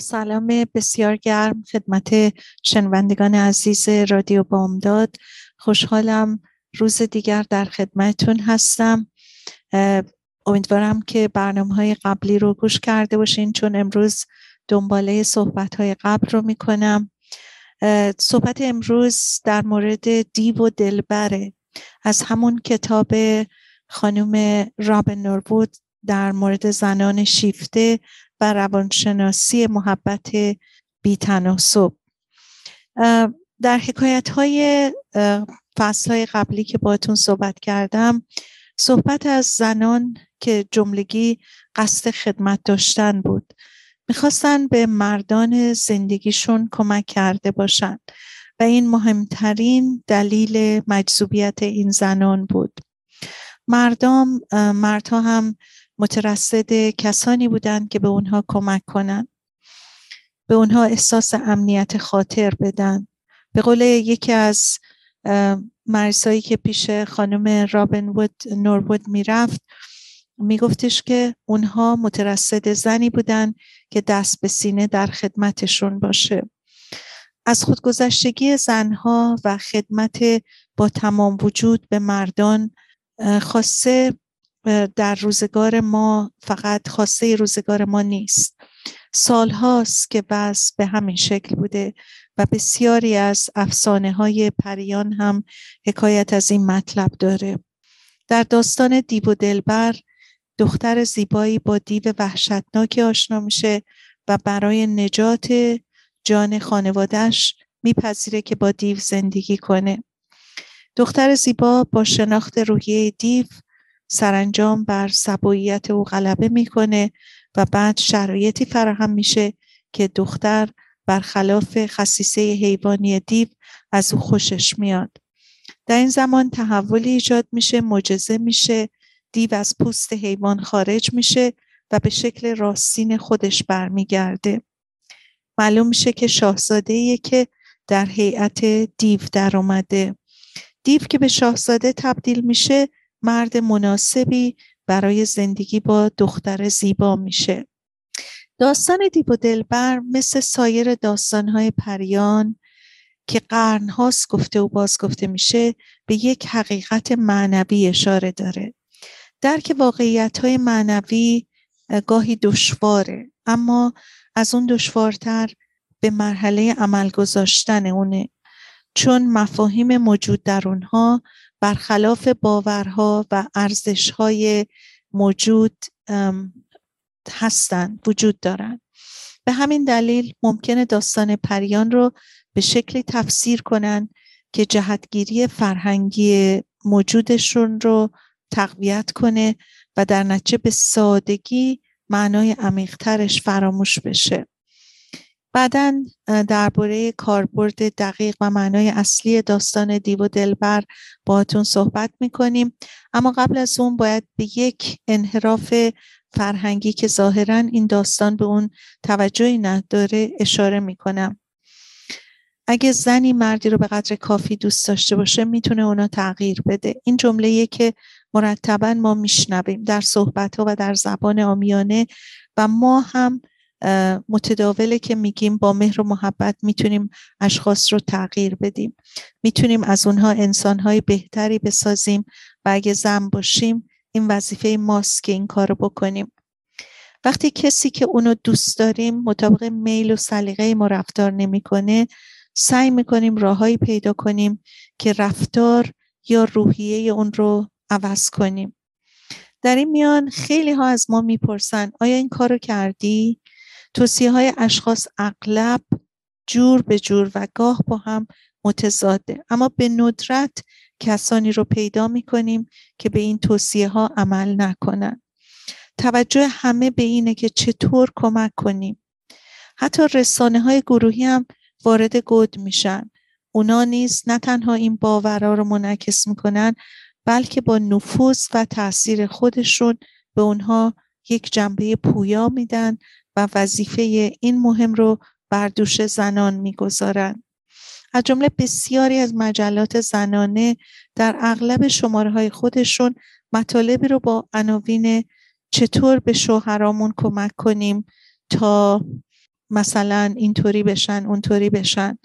سلام بسیار گرم خدمت شنوندگان عزیز رادیو بامداد. خوشحالم روز دیگر در خدمتتون هستم. امیدوارم که برنامه های قبلی رو گوش کرده باشین چون امروز دنباله صحبت های قبل رو می‌کنم. صحبت امروز در مورد دیو و دلبره. از همون کتاب خانم رابن نوربود در مورد زنان شیفته و روانشناسی محبت بیتناسب در حکایت های فصل های قبلی که باتون صحبت کردم صحبت از زنان که جملگی قصد خدمت داشتن بود. می‌خواستن به مردان زندگیشون کمک کرده باشند و این مهمترین دلیل مجذوبیت این زنان بود. مردم مردها هم مترصد کسانی بودند که به اونها کمک کنند. به اونها احساس امنیت خاطر بدن به قول یکی از مرسایی که پیش خانم رابن وود نوربود می‌رفت میگفتش که اونها مترصد زنی بودن که دست به سینه در خدمتشون باشه. از خودگذشتگی زنها و خدمت با تمام وجود به مردان خاصه در روزگار ما فقط خواسته روزگار ما نیست. سال هاست که بس به همین شکل بوده و بسیاری از افسانه های پریان هم حکایت از این مطلب داره. در داستان دیو و دلبر دختر زیبایی با دیو وحشتناکی آشنا میشه و برای نجات جان خانوادهش میپذیره که با دیو زندگی کنه. دختر زیبا با شناخت روحیه دیو سرانجام بر سبوییت او غلبه می‌کنه و بعد شرایطی فراهم میشه که دختر برخلاف خصیصه حیوانی دیو از او خوشش میاد. در این زمان تحولی ایجاد میشه معجزه میشه دیو از پوست حیوان خارج میشه و به شکل راستین خودش برمیگرده. معلوم میشه که شاهزاده که در هیئت دیو در اومده دیو که به شاهزاده تبدیل میشه مرد مناسبی برای زندگی با دختر زیبا میشه. داستان دیو و دلبر مثل سایر داستانهای پریان که قرنهاست گفته و باز گفته میشه به یک حقیقت معنوی اشاره داره. درک واقعیت های معنوی گاهی دشواره اما از اون دشوارتر به مرحله عمل گذاشتن اونه. چون مفاهیم موجود در اونها برخلاف باورها و ارزشهای موجود هستند وجود دارند. به همین دلیل ممکنه داستان پریان رو به شکلی تفسیر کنن که جهتگیری فرهنگی موجودشون رو تقویت کنه و در نتیجه به سادگی معنای عمیقترش فراموش بشه. بعدا درباره کاربرد دقیق و معنای اصلی داستان دیو دلبر باهاتون صحبت می‌کنیم. اما قبل از اون باید به یک انحراف فرهنگی که ظاهرا این داستان به اون توجهی نداره اشاره می‌کنم. اگه زنی مردی رو به قدر کافی دوست داشته باشه می‌تونه اونا تغییر بده. این جمله که مرتبا ما میشنویم در صحبت ها و در زبان آمیانه و ما هم متداوله که میگیم با مهر و محبت می‌تونیم اشخاص رو تغییر بدیم. می‌تونیم از اونها انسانهای بهتری بسازیم و اگه زن باشیم این وظیفه ماست که این کار بکنیم. وقتی کسی که اونو دوست داریم مطابق میل و سلیقه ما رفتار نمی‌کنه سعی می‌کنیم راههایی پیدا کنیم که رفتار یا روحیه اون رو عوض کنیم. در این میان خیلی ها از ما می‌پرسن آیا این کارو کردی؟ توصیه های اشخاص اغلب جور به جور و گاه با هم متضاده. اما به ندرت کسانی رو پیدا می کنیم که به این توصیه ها عمل نکنن. توجه همه به اینه که چطور کمک کنیم. حتی رسانه های گروهی هم وارد گود میشن. اونا نیز نه تنها این باورها رو منعکس می‌کنن بلکه با نفوذ و تاثیر خودشون به اونها یک جنبه پویا میدن وظیفه این مهم رو بر دوش زنان می‌گذارن. از جمله بسیاری از مجلات زنانه در اغلب شماره های خودشون مطالبی رو با عناوین چطور به شوهرامون کمک کنیم تا مثلا اینطوری بشن اونطوری بشن.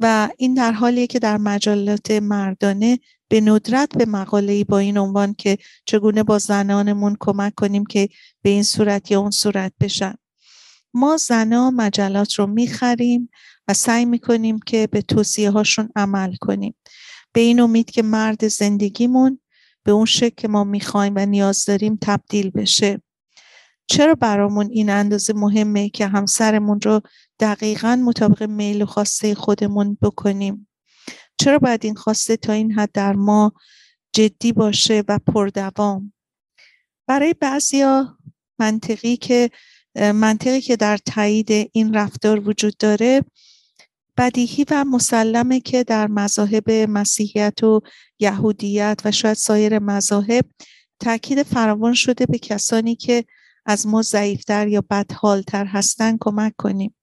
و این در حالیه که در مجلات مردانه به ندرت به مقاله با این عنوان که چگونه با زنانمون کمک کنیم که به این صورت یا اون صورت بشن. ما زنا مجلات رو می‌خریم و سعی می‌کنیم که به توصیه هاشون عمل کنیم. به این امید که مرد زندگیمون به اون شکل که ما می‌خوایم و نیاز داریم تبدیل بشه. چرا برامون این اندازه مهمه که همسرمون رو دقیقا مطابق میل و خواسته خودمون بکنیم؟ چرا باید این خواسته تا این حد در ما جدی باشه و پردوام؟ برای بعضیا منطقی که منطقی که در تایید این رفتار وجود داره بدیهی و مسلمه که در مذاهب مسیحیت و یهودیت و شاید سایر مذاهب تاکید فراوان شده به کسانی که از ما ضعیفتر یا بدحالتر هستن کمک کنیم.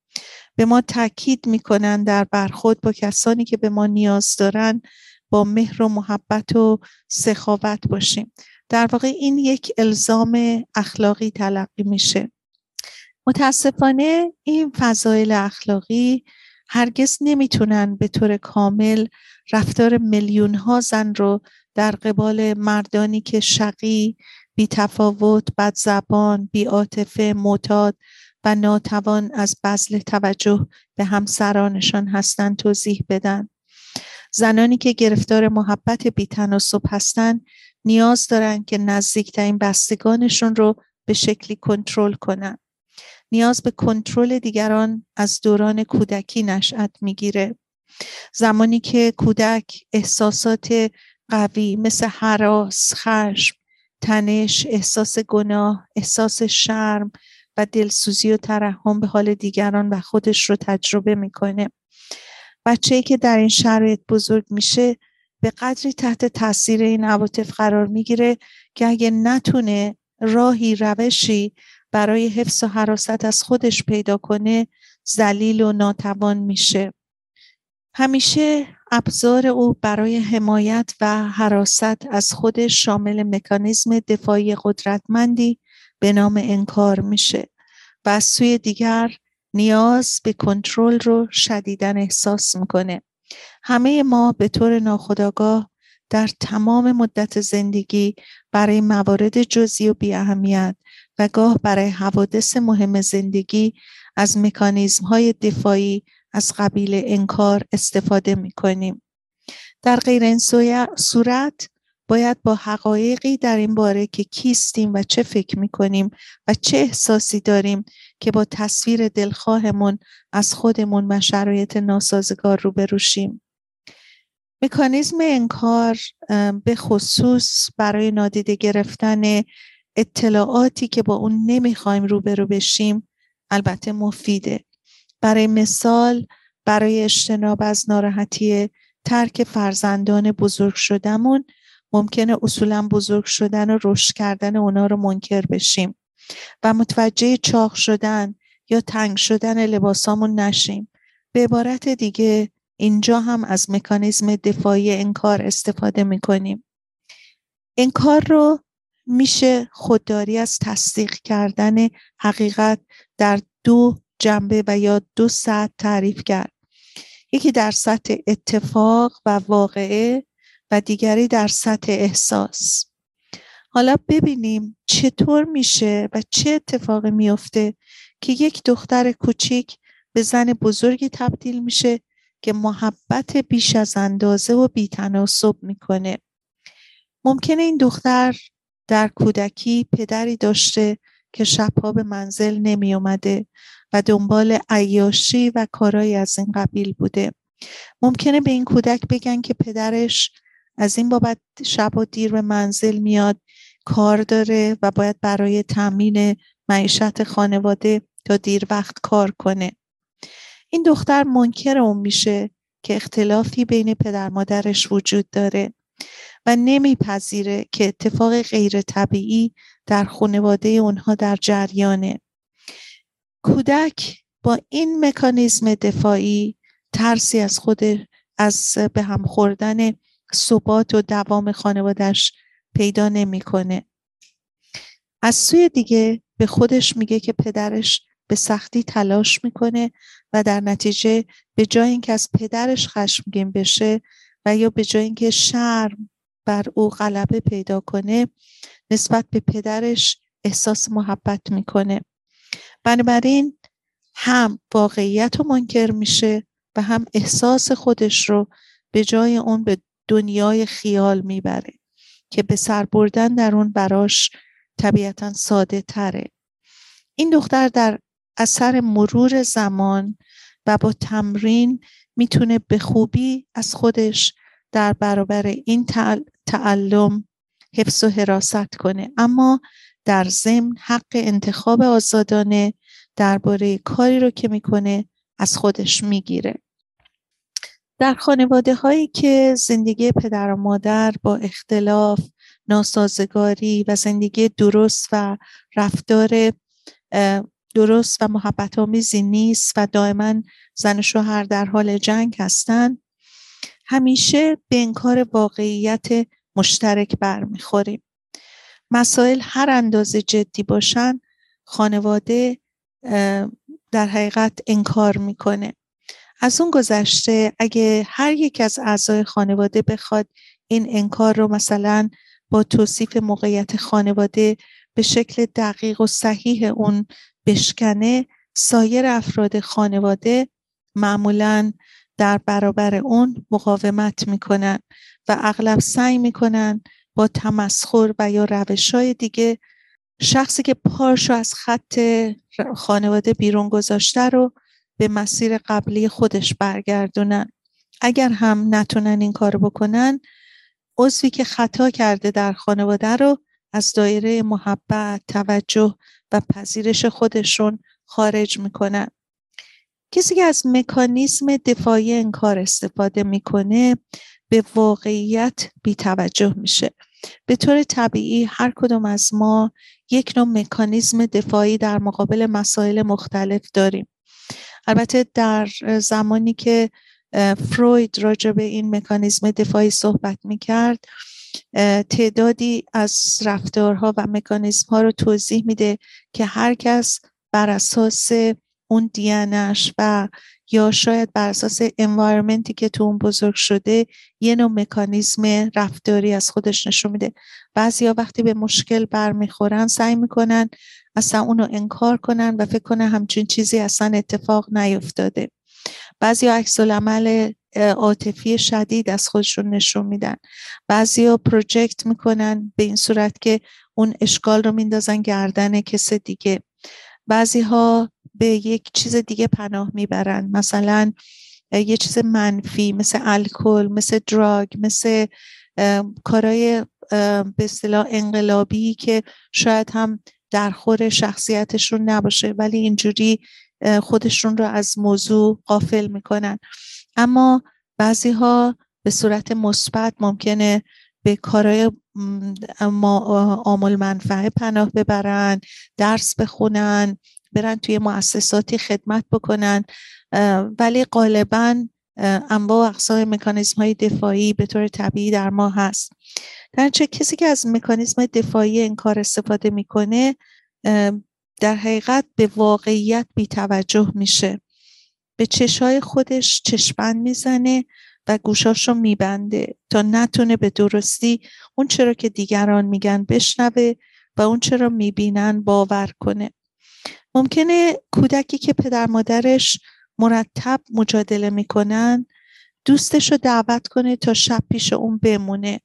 به ما تاکید می‌کنن در برخورد با کسانی که به ما نیاز دارن با مهر و محبت و سخاوت باشیم. در واقع این یک الزام اخلاقی تلقی میشه. متاسفانه این فضایل اخلاقی هرگز نمی‌تونن به طور کامل رفتار میلیون ها زن رو در قبال مردانی که شقی، بی تفاوت، بد زبان، بی معتاد و ناتوان از بذل توجه به همسرانشان هستند توضیح بدن. زنانی که گرفتار محبت بیتناسب هستند نیاز دارند که نزدیکترین بستگانشون رو به شکلی کنترل کنند. نیاز به کنترل دیگران از دوران کودکی نشأت می‌گیره زمانی که کودک احساسات قوی مثل حراس، خشم، تنش، احساس گناه، احساس شرم و دلسوزی و ترحم به حال دیگران و خودش رو تجربه می‌کنه. بچه که در این شرایط بزرگ میشه به قدری تحت تاثیر این عواطف قرار می‌گیره که اگه نتونه راهی روشی برای حفظ و حراست از خودش پیدا کنه زلیل و ناتوان میشه همیشه ابزار او برای حمایت و حراست از خودش شامل مکانیزم دفاعی قدرتمندی به نام انکار میشه و از سوی دیگر نیاز به کنترل رو شدیدن احساس می‌کنه همه ما به طور ناخودآگاه در تمام مدت زندگی برای موارد جزئی و بی اهمیت و گاه برای حوادث مهم زندگی از مکانیزم های دفاعی از قبیل انکار استفاده می کنیم. در غیر این صورت باید با حقایقی در این باره که کیستیم و چه فکر می کنیم و چه احساسی داریم که با تصویر دلخواهمون از خودمون و شرایط ناسازگار روبرو شیم. مکانیزم انکار به خصوص برای نادیده گرفتن اطلاعاتی که با اون نمی‌خوایم روبرو بشیم البته مفیده برای مثال برای اجتناب از ناراحتی ترک فرزندان بزرگ شدمون ممکنه اصولا بزرگ شدن و رشد کردن اونا رو منکر بشیم. و متوجه چاق شدن یا تنگ شدن لباسامون نشیم. به عبارت دیگه اینجا هم از مکانیزم دفاعی انکار استفاده می‌کنیم. انکار رو میشه خودداری از تصدیق کردن حقیقت در دو جنبه و یا دو سطح تعریف کرد. یکی در سطح اتفاق و واقعه و دیگری در سطح احساس. حالا ببینیم چطور میشه و چه اتفاقی میفته که یک دختر کوچیک به زن بزرگی تبدیل میشه که محبت بیش از اندازه و بیتناسب می‌کنه. ممکنه این دختر در کودکی پدری داشته که شبها به منزل نمی اومده و دنبال عیاشی و کارایی از این قبیل بوده. ممکنه به این کودک بگن که پدرش از این بابت شب دیر به منزل میاد کار داره و باید برای تامین معیشت خانواده تا دیر وقت کار کنه. این دختر منکر اون میشه که اختلافی بین پدر مادرش وجود داره و نمیپذیره که اتفاق غیر طبیعی در خانواده اونها در جریانه. کودک با این مکانیزم دفاعی ترسی از خود از به هم خوردن ثبات و دوام خانوادش پیدا نمی‌کنه. از سوی دیگه به خودش میگه که پدرش به سختی تلاش می‌کنه و در نتیجه به جای اینکه از پدرش خشمگین بشه و یا به جای اینکه شرم بر او غلبه پیدا کنه نسبت به پدرش احساس محبت می‌کنه. بنابراین هم واقعیت رو منکر میشه و هم احساس خودش رو به جای اون به دنیای خیال می‌بره که به سر بردن در اون براش طبیعتا ساده تره. این دختر در اثر مرور زمان و با تمرین می‌تونه به خوبی از خودش در برابر این تعلم حفظ و حراست کنه. اما در ضمن حق انتخاب آزادانه درباره کاری رو که می‌کنه از خودش می‌گیره. در خانواده هایی که زندگی پدر و مادر با اختلاف ناسازگاری و زندگی درست و رفتار درست و محبت آمیزی نیست و دائما زن و شوهر در حال جنگ هستند همیشه به انکار واقعیت مشترک برمیخوریم. مسائل هر اندازه جدی باشن خانواده در حقیقت انکار می‌کنه. از اون گذشته اگه هر یک از اعضای خانواده بخواد این انکار رو مثلا با توصیف موقعیت خانواده به شکل دقیق و صحیح اون بشکنه سایر افراد خانواده معمولا در برابر اون مقاومت می‌کنن و اغلب سعی می‌کنن با تمسخر و یا روش های دیگه شخصی که پارشو از خط خانواده بیرون گذاشته رو به مسیر قبلی خودش برگردونن. اگر هم نتونن این کار بکنن عضوی که خطا کرده در خانواده رو از دایره محبت توجه و پذیرش خودشون خارج می‌کنن. کسی که از مکانیزم دفاعی انکار استفاده می‌کنه به واقعیت بیتوجه میشه. به طور طبیعی هر کدوم از ما یک نوع مکانیزم دفاعی در مقابل مسائل مختلف داریم. البته در زمانی که فروید راجع به این مکانیزم دفاعی صحبت می‌کرد تعدادی از رفتارها و مکانیزم ها رو توضیح میده که هر کس بر اساس اون دینش و یا شاید بر اساس انوایرمنتی که تو اون بزرگ شده یه نوع مکانیزم رفتاری از خودش نشون میده. بعضیا وقتی به مشکل برمیخورن سعی می‌کنن اصلا اونو انکار کنن و فکر کنن همچین چیزی اصلا اتفاق نیفتاده. بعضی عکس العمل عاطفی شدید از خودشون نشون میدن. بعضی پروژکت می‌کنن به این صورت که اون اشکال رو میندازن گردن کس دیگه. بعضی ها به یک چیز دیگه پناه می‌برن. مثلا یه چیز منفی مثل الکل مثل دراگ مثل کارهای به اصطلاح انقلابی که شاید هم در خور شخصیتشون نباشه ولی اینجوری خودشون رو از موضوع قافل می‌کنن. اما بعضی ها به صورت مثبت ممکنه به کارهای آمول منفعه پناه ببرن درس بخونن برن توی مؤسساتی خدمت بکنن. ولی غالبا انواع و اقسام مکانیزم های دفاعی به طور طبیعی در ما هست. در چه کسی که از مکانیزم دفاعی این کار استفاده می‌کنه در حقیقت به واقعیت بیتوجه میشه. به چشای خودش چشمند می‌زنه و گوشاش رو میبنده تا نتونه به درستی اون چرا که دیگران میگن بشنوه و اون چرا می‌بینن باور کنه. ممکنه کودکی که پدر مادرش مرتب مجادله می‌کنن دوستش رو دعوت کنه تا شب پیش اون بمونه.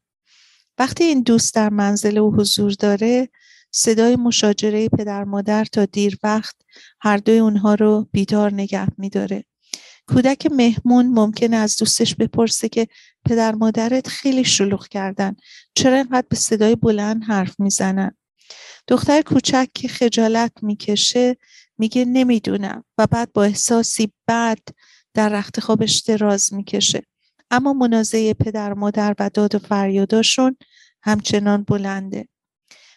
وقتی این دوست در منزل او حضور داره صدای مشاجره پدر مادر تا دیر وقت هر دوی اونها رو بیدار نگه میداره. کودک مهمون ممکنه از دوستش بپرسه که پدر مادرت خیلی شلوغ کردن چرا اینقدر به صدای بلند حرف می‌زنن؟ دختر کوچک که خجالت می‌کشه میگه نمی‌دونم و بعد با احساسی بد در رخت خوابش دراز می‌کشه. اما منازعه پدر مادر و داد و فریاداشون همچنان بلنده.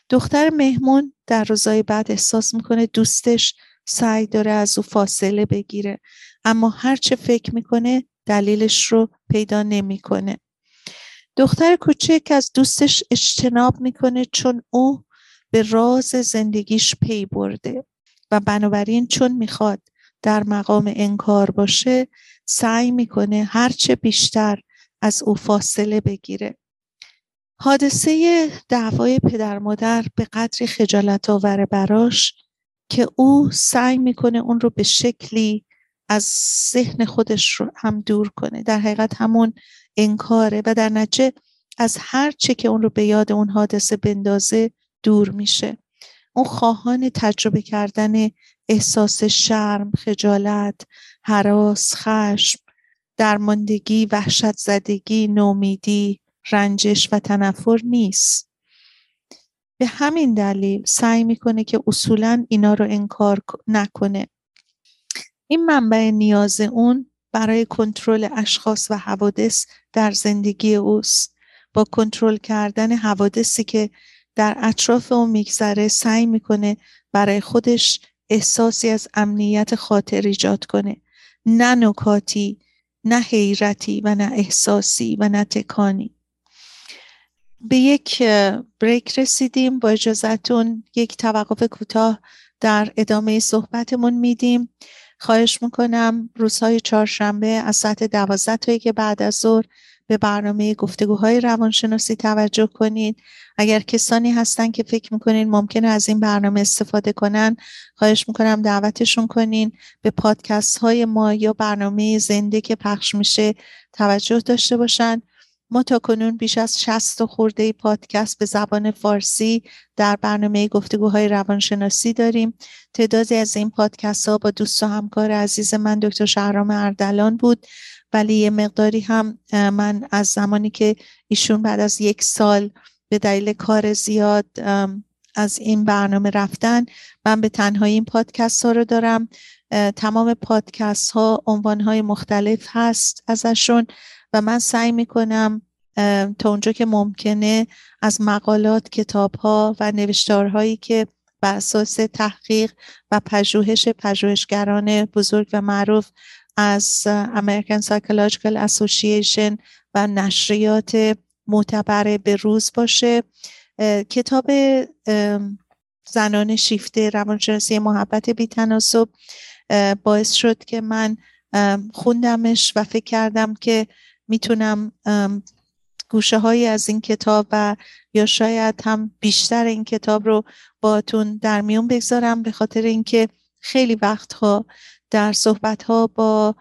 دختر مهمون در روزای بعد احساس می‌کنه دوستش سعی داره از او فاصله بگیره اما هرچه فکر می‌کنه دلیلش رو پیدا نمی‌کنه. دختر کوچک از دوستش اجتناب می‌کنه چون او به راز زندگیش پی برده و بنابراین چون می‌خواد در مقام انکار باشه سعی می‌کنه هرچه بیشتر از او فاصله بگیره. حادثه دعوای پدر مادر به قدری خجالت آور براش که او سعی می‌کنه اون رو به شکلی از ذهن خودش رو هم دور کنه. در حقیقت همون انکاره و در نتیجه از هر چه که اون رو به یاد اون حادثه بندازه دور میشه. اون خواهان تجربه کردن احساس شرم، خجالت، حراس، خشم، درماندگی، وحشت زدگی، نومیدی، رنجش و تنفر نیست. به همین دلیل سعی می‌کنه که اصولا اینا رو انکار نکنه. این منبع نیاز اون برای کنترل اشخاص و حوادث در زندگی اوست. با کنترل کردن حوادثی که در اطراف اون میگذره سعی می‌کنه برای خودش احساسی از امنیت خاطر ایجاد کنه. نه نکاتی نه حیرتی و نه احساسی و نه تکانی. به یک بریک رسیدیم. با اجازتون یک توقف کوتاه در ادامه صحبتمون میدیم. خواهش می‌کنم روزهای چهارشنبه از ساعت دوازده تا که بعد از ظهر به برنامه گفتگوهای روانشناسی توجه کنید. اگر کسانی هستن که فکر می‌کنین ممکنه از این برنامه استفاده کنن خواهش می‌کنم دعوتشون کنین. به پادکست های ما یا برنامه زنده که پخش میشه توجه داشته باشن. ما تا کنون بیش از 60 خورده پادکست به زبان فارسی در برنامه گفتگوهای روانشناسی داریم. تعدادی از این پادکست ها با دوست و همکار عزیز من دکتر شهرام اردلان بود. ولی یه مقداری هم من از زمانی که ایشون بعد از یک سال به دلیل کار زیاد از این برنامه رفتن من به تنهایی این پادکست ها رو دارم. تمام پادکست ها عنوان های مختلف هست ازشون و من سعی می‌کنم تا اونجا که ممکنه از مقالات کتاب ها و نوشتارهایی که بر اساس تحقیق و پژوهش پژوهشگران بزرگ و معروف از American Psychological Association و نشریات معتبر به روز باشه. کتاب زنان شیفته روانشناسی محبت بیتناسب باعث شد که من خوندمش و فکر کردم که می‌تونم گوشه های از این کتاب و یا شاید هم بیشتر این کتاب رو باتون در میون بگذارم به خاطر اینکه خیلی وقتها در صحبت ها با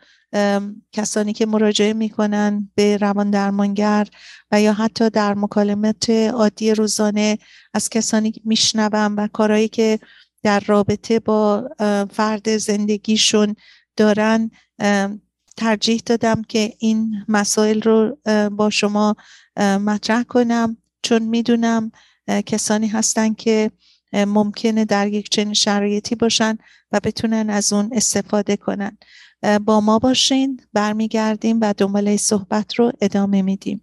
کسانی که مراجعه می‌کنن به روان درمانگر و یا حتی در مکالمات عادی روزانه از کسانی میشنوم و کارهایی که در رابطه با فرد زندگیشون دارن ترجیح دادم که این مسائل رو با شما مطرح کنم چون می‌دونم کسانی هستن که ممکنه در یک چنین شرایطی باشن و بتونن از اون استفاده کنن. با ما باشین برمیگردیم و دنباله صحبت رو ادامه میدیم.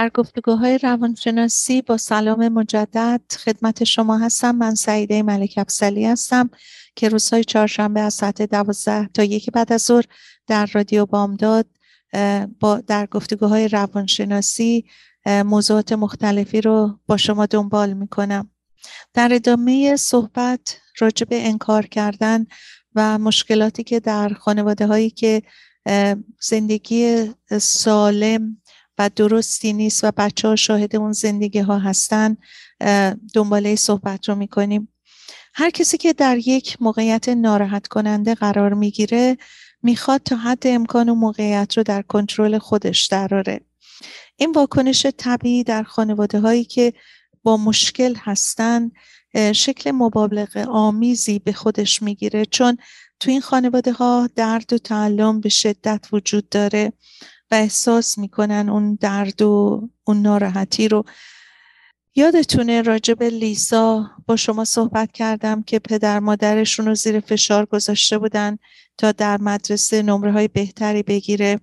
در گفتگوهای روانشناسی با سلام مجدد خدمت شما هستم. من سعیده ملک افسلی هستم که روزهای چهارشنبه از ساعت دوازده تا یک بعد از ظهر در رادیو بامداد با در گفتگوهای روانشناسی موضوعات مختلفی رو با شما دنبال می‌کنم. در ادامه صحبت راجع به انکار کردن و مشکلاتی که در خانواده هایی که زندگی سالم و درستی نیست و بچه ها شاهد اون زندگی ها هستن دنباله صحبت رو می‌کنیم. هر کسی که در یک موقعیت ناراحت کننده قرار می‌گیره می‌خواد تا حد امکان و موقعیت رو در کنترل خودش دراره این واکنش طبیعی در خانواده هایی که با مشکل هستن شکل مبالغه آمیزی به خودش می‌گیره. چون تو این خانواده ها درد و تعلم به شدت وجود داره. و احساس می‌کنن اون درد و اون ناراحتی رو. یادتونه راجب لیسا با شما صحبت کردم که پدر مادرشون رو زیر فشار گذاشته بودن تا در مدرسه نمره های بهتری بگیره.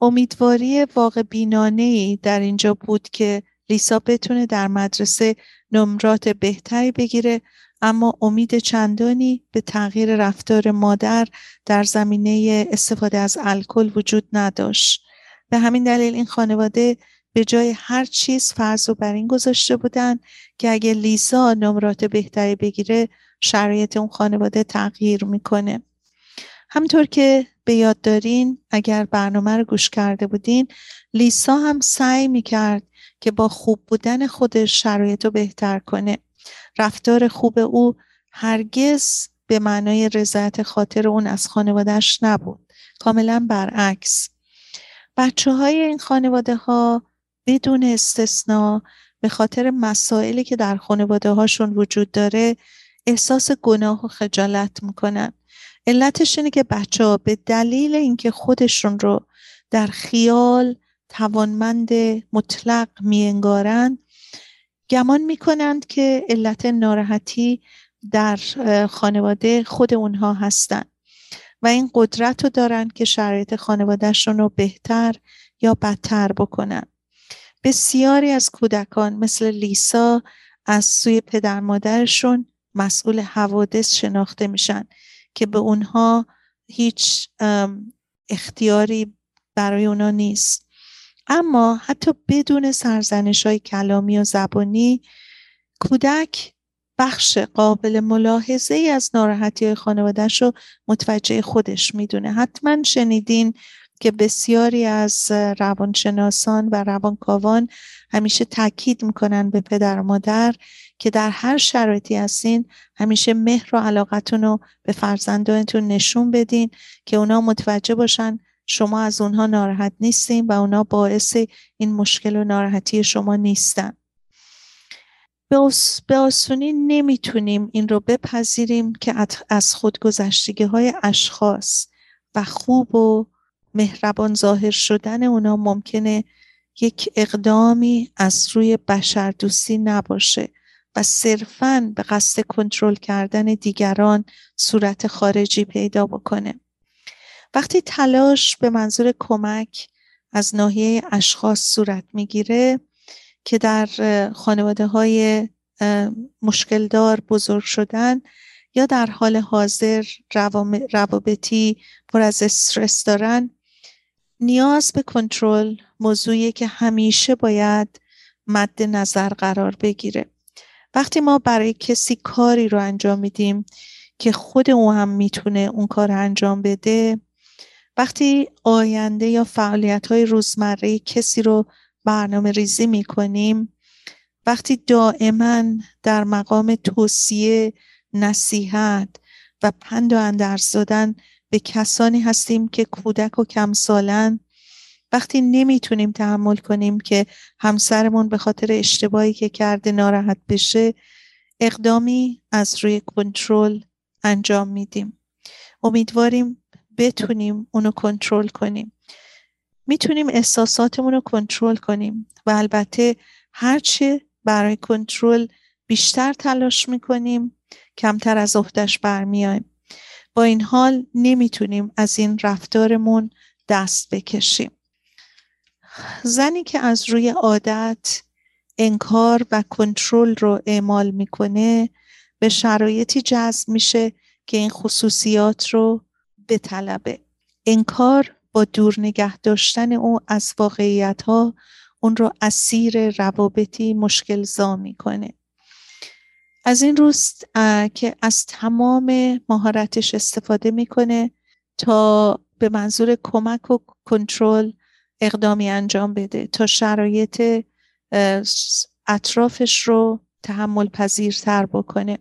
امیدواری واقع بینانه در اینجا بود که لیسا بتونه در مدرسه نمرات بهتری بگیره اما امید چندانی به تغییر رفتار مادر در زمینه استفاده از الکل وجود نداشت. به همین دلیل این خانواده به جای هر چیز فرض و بر این گذاشته بودن که اگه لیسا نمرات بهتری بگیره شرایط اون خانواده تغییر می‌کنه. همطور که به یاد دارین اگر برنامه رو گوش کرده بودین لیسا هم سعی می‌کرد که با خوب بودن خودش شرایط رو بهتر کنه. رفتار خوب او هرگز به معنای رضایت خاطر اون از خانوادهش نبود. کاملا برعکس. بچه های این خانواده ها بدون استثنا به خاطر مسائلی که در خانواده هاشون وجود داره احساس گناه و خجالت می‌کنن. علتش اینه که بچه ها به دلیل اینکه خودشون رو در خیال توانمند مطلق میانگارند گمان می‌کنند که علت ناراحتی در خانواده خود اونها هستند و این قدرت رو دارن که شرایط خانوادهشون رو بهتر یا بدتر بکنن. بسیاری از کودکان مثل لیسا از سوی پدر مادرشون مسئول حوادث شناخته میشن که به اونها هیچ اختیاری برای اونا نیست. اما حتی بدون سرزنش های کلامی و زبانی کودک بخش قابل ملاحظه ای از ناراحتی خانوادهش رو متوجه خودش می‌دونه. حتما شنیدین که بسیاری از روانشناسان و روانکاوان همیشه تاکید می‌کنن به پدر و مادر که در هر شرایطی هستین همیشه مهر و علاقتون رو به فرزندانتون نشون بدین که اونا متوجه باشن شما از اونها ناراحت نیستین و اونا باعث این مشکل و ناراحتی شما نیستن. به آسونی نمی‌تونیم این رو بپذیریم که از خودگذشتگی های اشخاص و خوب و مهربان ظاهر شدن اونا ممکنه یک اقدامی از روی بشردوستی نباشه و صرفا به قصد کنترل کردن دیگران صورت خارجی پیدا بکنه. وقتی تلاش به منظور کمک از ناحیه اشخاص صورت می‌گیره که در خانواده های مشکلدار بزرگ شدن یا در حال حاضر روابطی پر از استرس دارن نیاز به کنترل موضوعی که همیشه باید مد نظر قرار بگیره. وقتی ما برای کسی کاری رو انجام میدیم که خود او هم می‌تونه اون کار انجام بده وقتی آینده یا فعالیت های روزمره کسی رو برنامه ریزی می کنیم وقتی دائما در مقام توصیه نصیحت و پند و اندرز دادن به کسانی هستیم که کودک و کمسالن وقتی نمی‌تونیم تحمل کنیم که همسرمون به خاطر اشتباهی که کرده ناراحت بشه اقدامی از روی کنترل انجام میدیم. امیدواریم بتونیم اونو کنترل کنیم. می‌تونیم احساساتمون رو کنترل کنیم و البته هرچه برای کنترل بیشتر تلاش می‌کنیم کمتر از عهدهش برمیایم با این حال نمی‌تونیم از این رفتارمون دست بکشیم. زنی که از روی عادت انکار و کنترل رو اعمال می‌کنه به شرایطی جذب میشه که این خصوصیات رو بطلبه. انکار با دور نگه داشتن او از واقعیت ها اون رو اسیر روابطی مشکل زا می‌کنه. از این روست که از تمام مهارتش استفاده می‌کنه تا به منظور کمک و کنترل اقدامی انجام بده تا شرایط اطرافش رو تحمل پذیرتر بکنه.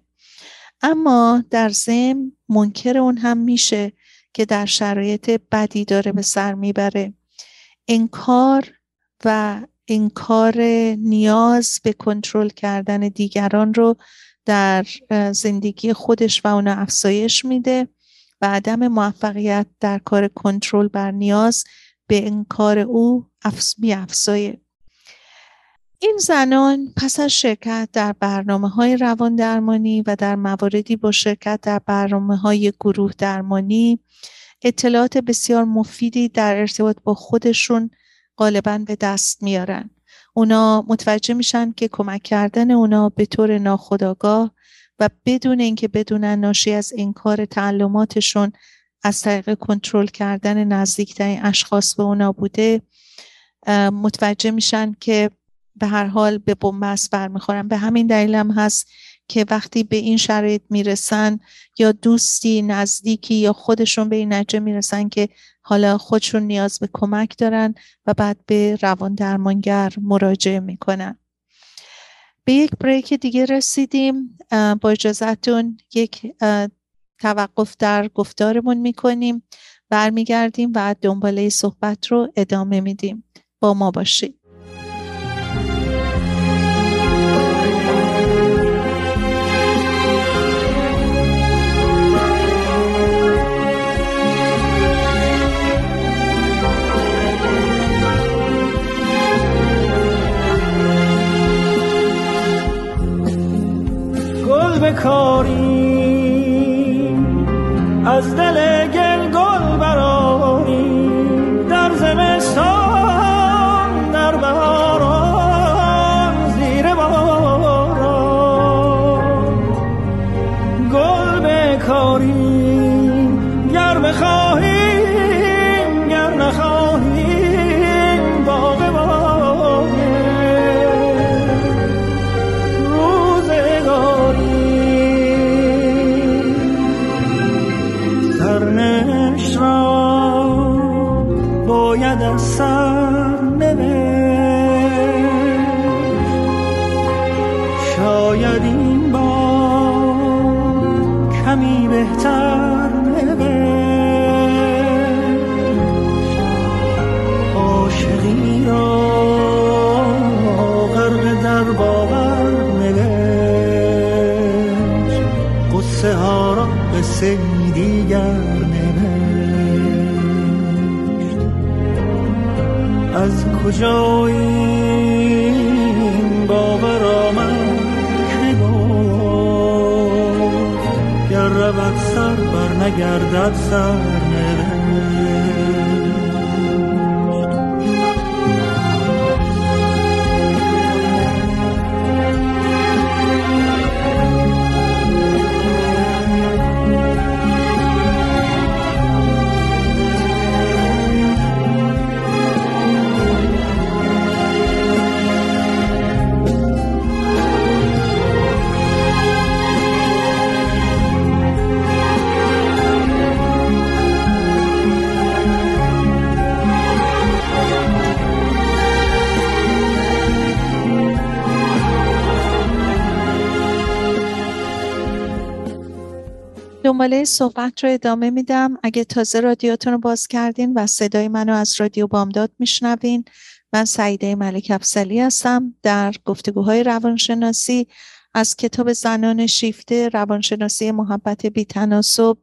اما در ضمن منکر اون هم میشه که در شرایط بدی داره به سر می‌بره. انکار و انکار نیاز به کنترل کردن دیگران رو در زندگی خودش و اون افزایش میده و عدم موفقیت در کار کنترل بر نیاز به انکار او می افزایه این زنان پس از شرکت در برنامه های روان درمانی و در مواردی با شرکت در برنامه های گروه درمانی اطلاعات بسیار مفیدی در ارتباط با خودشون غالبا به دست میارن. اونا متوجه میشن که کمک کردن اونا به طور ناخودآگاه و بدون اینکه بدونن ناشی از انکار تعلماتشون از طریق کنترل کردن نزدیکترین اشخاص به اونا بوده متوجه میشن که به هر حال به بنبست برمیخورن به همین دلیل هم هست که وقتی به این شرایط می‌رسن یا دوستی نزدیکی یا خودشون به این نتیجه می‌رسن که حالا خودشون نیاز به کمک دارن و بعد به روان درمانگر مراجعه می‌کنن. به یک بریک دیگه رسیدیم. با اجازتون یک توقف در گفتارمون می‌کنیم. برمیگردیم و دنباله صحبت رو ادامه میدیم. با ما باشید. گل بکاری از دل صحبت رو ادامه میدم. اگه تازه رادیوتون رو باز کردین و صدای منو از رادیو بامداد میشنوین من سعیده ملک افسلی هستم در گفتگوهای روانشناسی. از کتاب زنان شیفته روانشناسی محبت بیتناسب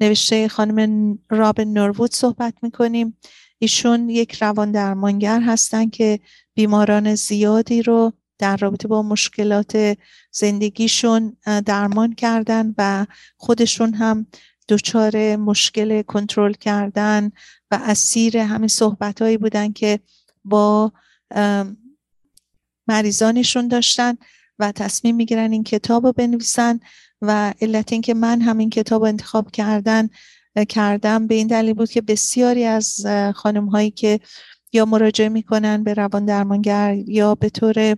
نوشته خانم رابن نوروود صحبت می‌کنیم. ایشون یک روان درمانگر هستن که بیماران زیادی رو در رابطه با مشکلات زندگیشون درمان کردن و خودشون هم دچار مشکل کنترل کردن و اسیر همین صحبت هایی بودن که با مریضانشون داشتن و تصمیم می‌گیرن این کتاب رو بنویسن و علت اینکه من همین کتاب رو انتخاب کردن کردم به این دلیل بود که بسیاری از خانم هایی که یا مراجعه می‌کنن به روان درمانگر یا به طور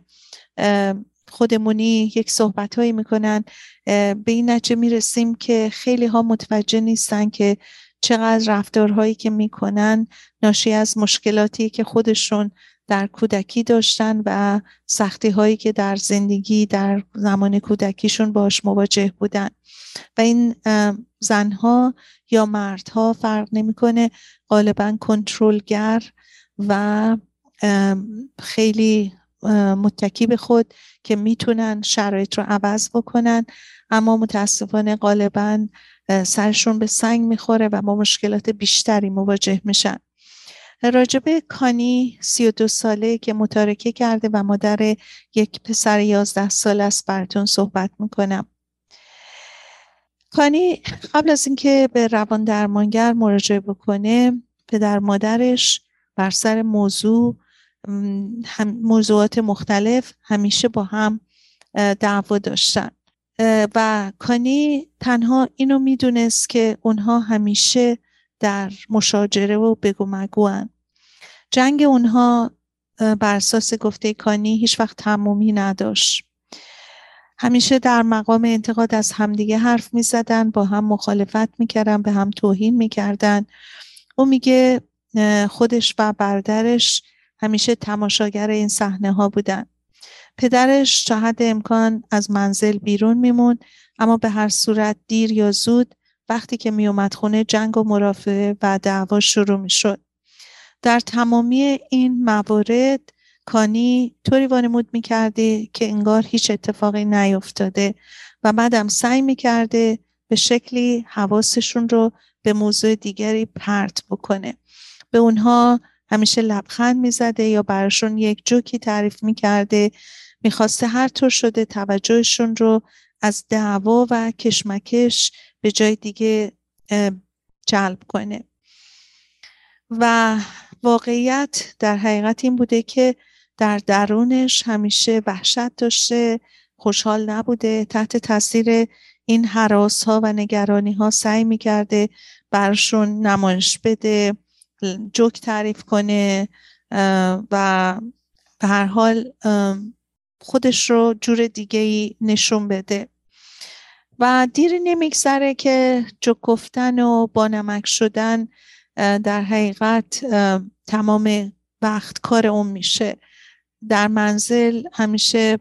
خودمونی یک صحبت هایی می‌کنن به این نتیجه می‌رسیم که خیلی ها متوجه نیستن که چقدر رفتارهایی که می‌کنن ناشی از مشکلاتی که خودشون در کودکی داشتن و سختی هایی که در زندگی در زمان کودکیشون باش مواجه بودن. و این زنها یا مردها فرق نمی‌کنه. غالبا کنترلگر و خیلی متکی به خود که می‌تونن شرایط رو عوض بکنن. اما متاسفانه غالبا سرشون به سنگ می‌خوره و با مشکلات بیشتری مواجه میشن. راجبه کانی سی و دو ساله که متارکه کرده و مادر یک پسر یازده سال است براتون صحبت می‌کنم. کانی قبل از اینکه به روان درمانگر مراجعه بکنه پدر مادرش بر سر موضوع موضوعات مختلف همیشه با هم دعوا داشتن. و کانی تنها اینو می‌دونست که اونها همیشه در مشاجره و بگو مگوان جنگ اونها بر اساس گفته کانی هیچ وقت تمومی نداشت. همیشه در مقام انتقاد از همدیگه حرف می زدن با هم مخالفت می‌کردن به هم توهین می‌کردن. او میگه خودش و برادرش همیشه تماشاگر این صحنه ها بودن. پدرش تا حد امکان از منزل بیرون میمون اما به هر صورت دیر یا زود وقتی که میومد خونه جنگ و مرافعه و دعوا شروع می‌شد. در تمامی این موارد کانی طوری وانمود می‌کرده که انگار هیچ اتفاقی نیفتاده و بعدم سعی می‌کرده به شکلی حواسشون رو به موضوع دیگری پرت بکنه. به اونها همیشه لبخند می‌زده یا براشون یک جوکی تعریف می‌کرده می‌خواسته هر طور شده توجهشون رو از دعوا و کشمکش به جای دیگه جلب کنه. و واقعیت در حقیقت این بوده که در درونش همیشه وحشت داشته خوشحال نبوده تحت تاثیر این حراس ها و نگرانی ها سعی می‌کرده برشون نمایش بده. جوک تعریف کنه و به هر حال خودش رو جور دیگه ای نشون بده. و دیری نمیگذره که جوک گفتن و بانمک شدن در حقیقت تمام وقت کار اون میشه. در منزل همیشه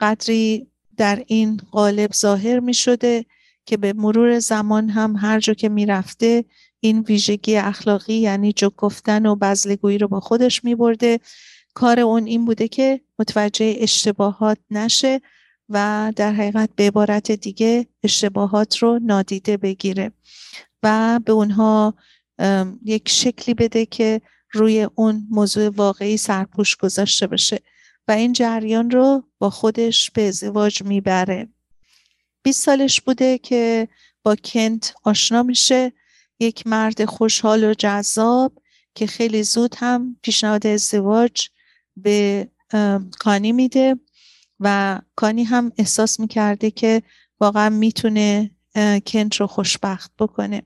قدری در این قالب ظاهر می شده که به مرور زمان هم هر جا که می‌رفته این ویژگی اخلاقی یعنی جو گفتن و بزلگویی رو با خودش می برده کار اون این بوده که متوجه اشتباهات نشه و در حقیقت به عبارت دیگه اشتباهات رو نادیده بگیره و به اونها یک شکلی بده که روی اون موضوع واقعی سرپوش گذاشته باشه و این جریان رو با خودش به ازدواج می‌بره. 20 سالش بوده که با کنت آشنا میشه یک مرد خوشحال و جذاب که خیلی زود هم پیشنهاد ازدواج به کانی میده و کانی هم احساس می‌کرده که واقعا می‌تونه کنت رو خوشبخت بکنه.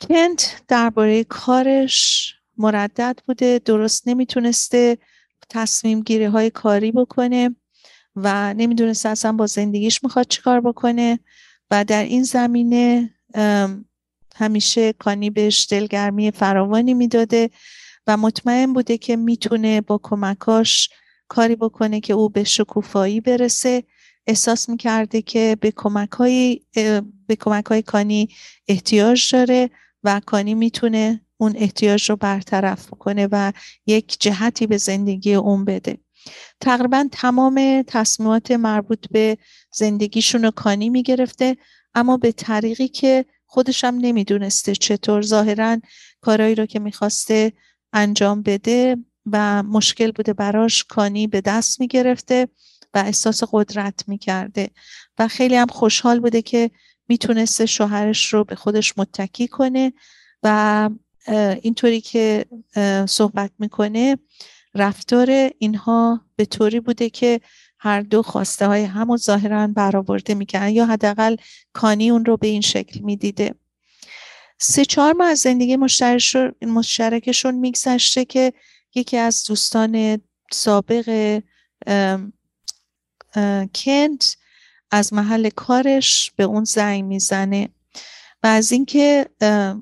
کنت درباره کارش مردد بوده درست نمی‌تونسته تصمیم گیری های کاری بکنه و نمی‌دونسته اصلا با زندگیش می‌خواد چیکار بکنه و در این زمینه همیشه کانی بهش دلگرمی فراوانی می‌داده و مطمئن بوده که می‌تونه با کمکاش کاری بکنه که او به شکوفایی برسه. احساس می‌کرده که به کمک های, به کمک های کانی احتیاج داره و کانی می‌تونه اون احتیاج رو برطرف کنه و یک جهتی به زندگی اون بده. تقریبا تمام تصمیمات مربوط به زندگیشون رو کانی می‌گرفته اما به طریقی که خودش هم نمی‌دونسته چطور ظاهرا کارهایی رو که می‌خواسته انجام بده و مشکل بوده براش کانی به دست می‌گرفته و احساس قدرت می‌کرده. و خیلی هم خوشحال بوده که می‌تونسته شوهرش رو به خودش متکی کنه و اینطوری که صحبت می‌کنه رفتار اینها به طوری بوده که هر دو خواسته های همو ظاهرا برآورده می‌کنن یا حداقل کانی اون رو به این شکل می‌دیده. سه چهار ماه از زندگی مشترکشون میگذشته که یکی از دوستان سابق کنت از محل کارش به اون زنگ می‌زنه و از اینکه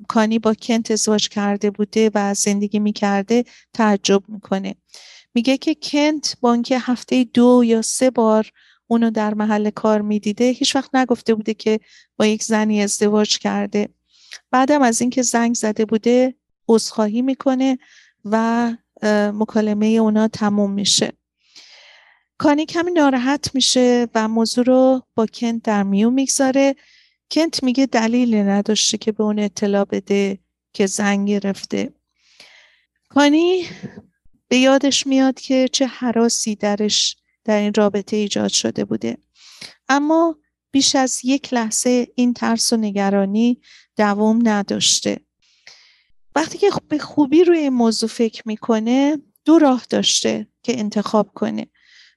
کانی با کنت ازدواج کرده بوده و زندگی می‌کرده تعجب می‌کنه. میگه که کنت با اینکه هفته دو یا سه بار اونو در محل کار می‌دیده هیچ وقت نگفته بوده که با یک زنی ازدواج کرده. بعدم از اینکه زنگ زده بوده عذرخواهی می‌کنه و مکالمه اونا تموم میشه. کانی کمی ناراحت میشه و موضوع رو با کنت در میون می‌گذاره. کنت میگه دلیلی نداشته که به اون اطلاع بده که زنگ گرفته. کانی به یادش میاد که چه حراسی درش در این رابطه ایجاد شده بوده. اما بیش از یک لحظه این ترس و نگرانی دوام نداشته. وقتی که به خوبی روی این موضوع فکر می‌کنه دو راه داشته که انتخاب کنه.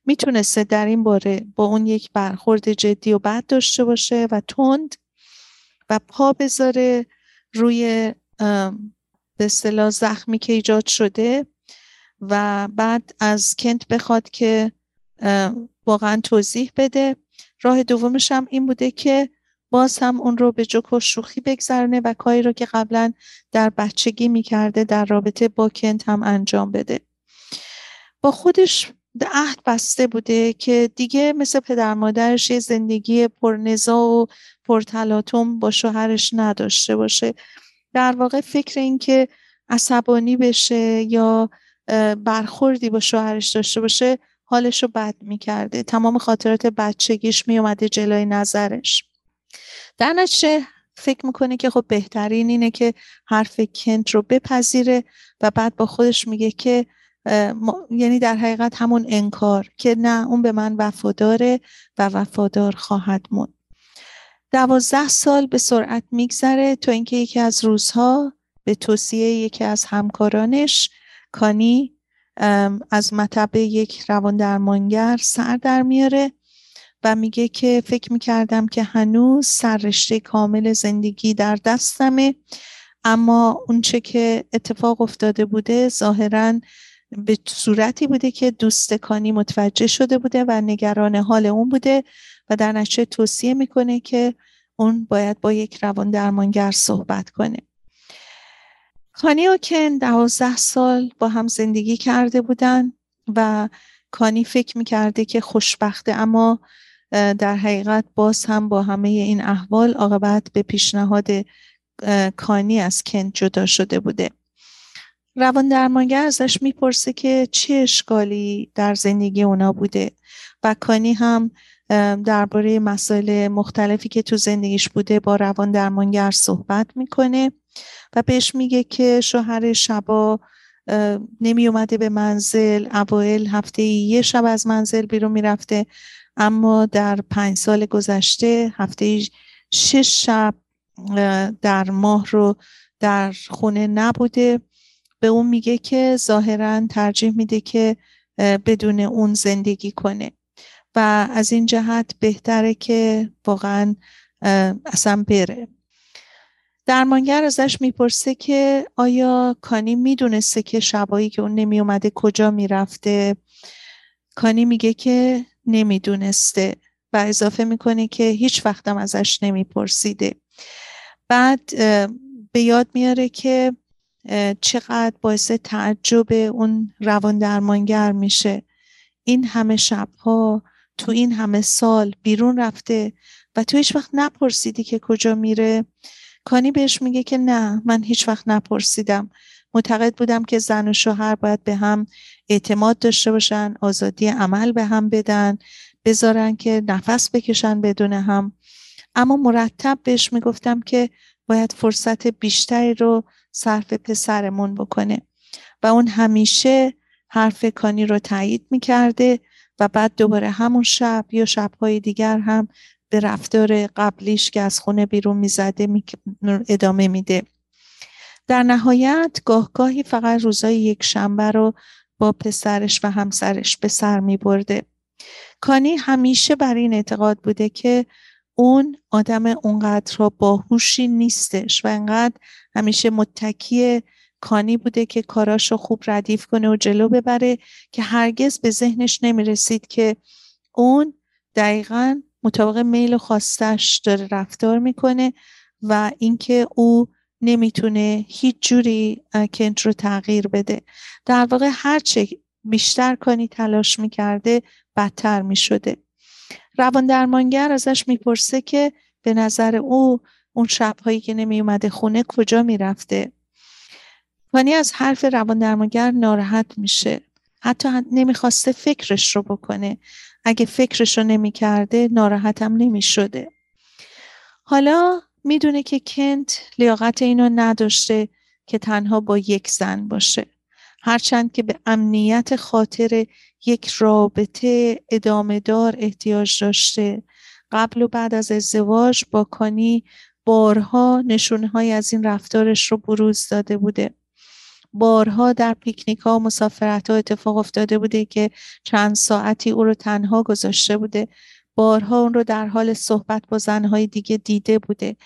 می‌تونسته در این باره با اون یک برخورد جدی و بد داشته باشه و تند و پا بذاره روی به اصطلاح زخمی که ایجاد شده. و بعد از کنت بخواد که واقعا توضیح بده. راه دومش هم این بوده که باز هم اون رو به جوک و شوخی بگذرونه و کاری رو که قبلا در بچگی می‌کرده در رابطه با کنت هم انجام بده. با خودش عهد بسته بوده که دیگه مثل پدر مادرش یه زندگی پرنزا و پرتلاتم با شوهرش نداشته باشه. در واقع فکر این که عصبانی بشه یا برخوردی با شوهرش داشته باشه حالش رو بد می‌کرده. تمام خاطرات بچگیش میومده جلوی نظرش. در نتیجه فکر می‌کنه که خب بهترین اینه که حرف کنت رو بپذیره و بعد با خودش میگه که یعنی در حقیقت همون انکار که نه اون به من وفاداره و وفادار خواهد موند. دوازده سال به سرعت میگذره تا اینکه یکی از روزها به توصیه یکی از همکارانش کانی از مطب یک روان درمانگر سر در میاره و میگه که فکر می‌کردم که هنوز سررشته کامل زندگی در دستمه اما اونچه که اتفاق افتاده بوده ظاهرا به صورتی بوده که دوستکانی متوجه شده بوده و نگران حال اون بوده و در نتیجه توصیه می‌کنه که اون باید با یک روان درمانگر صحبت کنه. کانی و کن دوازده سال با هم زندگی کرده بودن و کانی فکر می‌کرده که خوشبخته اما در حقیقت باز هم با همه این احوال عاقبت به پیشنهاد کانی از کن جدا شده بوده. روان درمانگر ازش می‌پرسه که چه اشکالی در زندگی اونا بوده و کانی هم درباره مسائل مختلفی که تو زندگیش بوده با روان درمانگر صحبت می‌کنه. و بهش میگه که شوهر شبا نمی اومده به منزل. اوایل هفته یه شب از منزل بیرون می‌رفته. اما در پنج سال گذشته هفته شش شب در ماه رو در خونه نبوده. به اون میگه که ظاهرا ترجیح میده که بدون اون زندگی کنه. و از این جهت بهتره که واقعا اصلا بره. درمانگر ازش می‌پرسه که آیا کانی می‌دونسته که شبایی که اون نمی اومده کجا می‌رفته؟ کانی میگه که نمی‌دونسته و اضافه می‌کنه که هیچ وقتم ازش نمیپرسیده. بعد به یاد میاره که چقدر باعث تعجب اون روان درمانگر میشه. این همه شبها تو این همه سال بیرون رفته و تو هیچ وقت نپرسیدی که کجا میره. کانی بهش میگه که نه من هیچ وقت نپرسیدم. معتقد بودم که زن و شوهر باید به هم اعتماد داشته باشن آزادی عمل به هم بدن بذارن که نفس بکشن بدون هم. اما مرتب بهش می‌گفتم که باید فرصت بیشتری رو صرف پسرمون بکنه. و اون همیشه حرف کانی رو تایید می‌کرده و بعد دوباره همون شب یا شبهای دیگر هم به رفتار قبلیش که از خونه بیرون می‌زده ادامه میده در نهایت گاهگاهی فقط روزای یک شنبه رو با پسرش و همسرش به سر می برده. کانی همیشه بر این اعتقاد بوده که اون آدم اونقدر را باهوشی نیستش و انقدر همیشه متکی کانی بوده که کاراشو خوب ردیف کنه و جلو ببره که هرگز به ذهنش نمی رسید که اون دقیقا مطابق میل و خواستش داره رفتار می‌کنه و اینکه او نمی‌تونه هیچ جوری کنت رو تغییر بده. در واقع هرچه بیشتر کانی تلاش می‌کرده بدتر می‌شده. روان درمانگر ازش می‌پرسه که به نظر او اون شبهایی که نمی اومده خونه کجا می‌رفته. کانی از حرف روان درمانگر ناراحت میشه. حتی نمی‌خواسته فکرش رو بکنه. اگه فکرش رو نمی‌کرده ناراحتم نمی‌شده. حالا می‌دونه که کنت لیاقت اینو نداشته که تنها با یک زن باشه. هرچند که به امنیت خاطر یک رابطه ادامه دار احتیاج داشته. قبل و بعد از ازدواج با کانی بارها نشونه از این رفتارش رو بروز داده بوده. بارها در پیکنیک ها و مسافرت ها اتفاق افتاده بوده که چند ساعتی او رو تنها گذاشته بوده. بارها اون رو در حال صحبت با زنهای دیگه دیده بوده.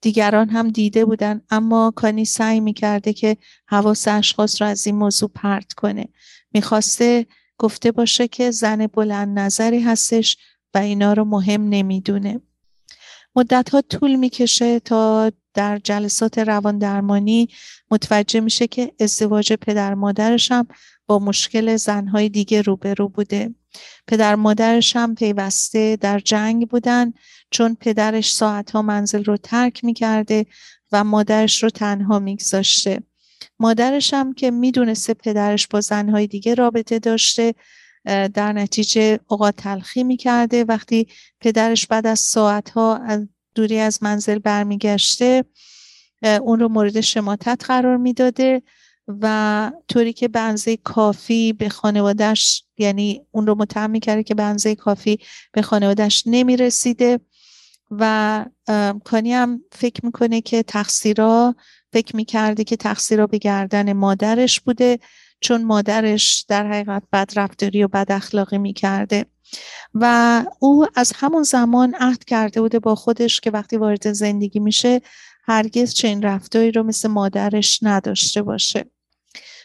دیگران هم دیده بودن اما کانی سعی می‌کرده که حواس اشخاص را از این موضوع پرت کنه. می‌خواسته گفته باشه که زن بلند نظری هستش و اینا رو مهم نمی‌دونه. مدت ها طول می‌کشه تا در جلسات روان درمانی متوجه میشه که ازدواج پدر مادرش هم با مشکل زنهای دیگه روبرو بوده. پدر مادرش هم پیوسته در جنگ بودن چون پدرش ساعتها منزل رو ترک می‌کرده و مادرش رو تنها میگذاشته. مادرش هم که می‌دونسته پدرش با زنهای دیگه رابطه داشته در نتیجه اوقات تلخی می‌کرده. وقتی پدرش بعد از ساعتها دوری از منزل برمیگشته اون رو مورد شماتت قرار می‌داده و طوری که به کافی به خانوادهش یعنی اون رو متهم می‌کرده که به کافی به خانوادهش نمی‌رسیده و کانی هم فکر می‌کنه که تقصیرا فکر می‌کرده که تقصیرا به گردن مادرش بوده چون مادرش در حقیقت بد رفتاری و بد اخلاقی می‌کرده. و او از همون زمان عهد کرده بوده با خودش که وقتی وارد زندگی میشه هرگز چنین رفتاری رو مثل مادرش نداشته باشه.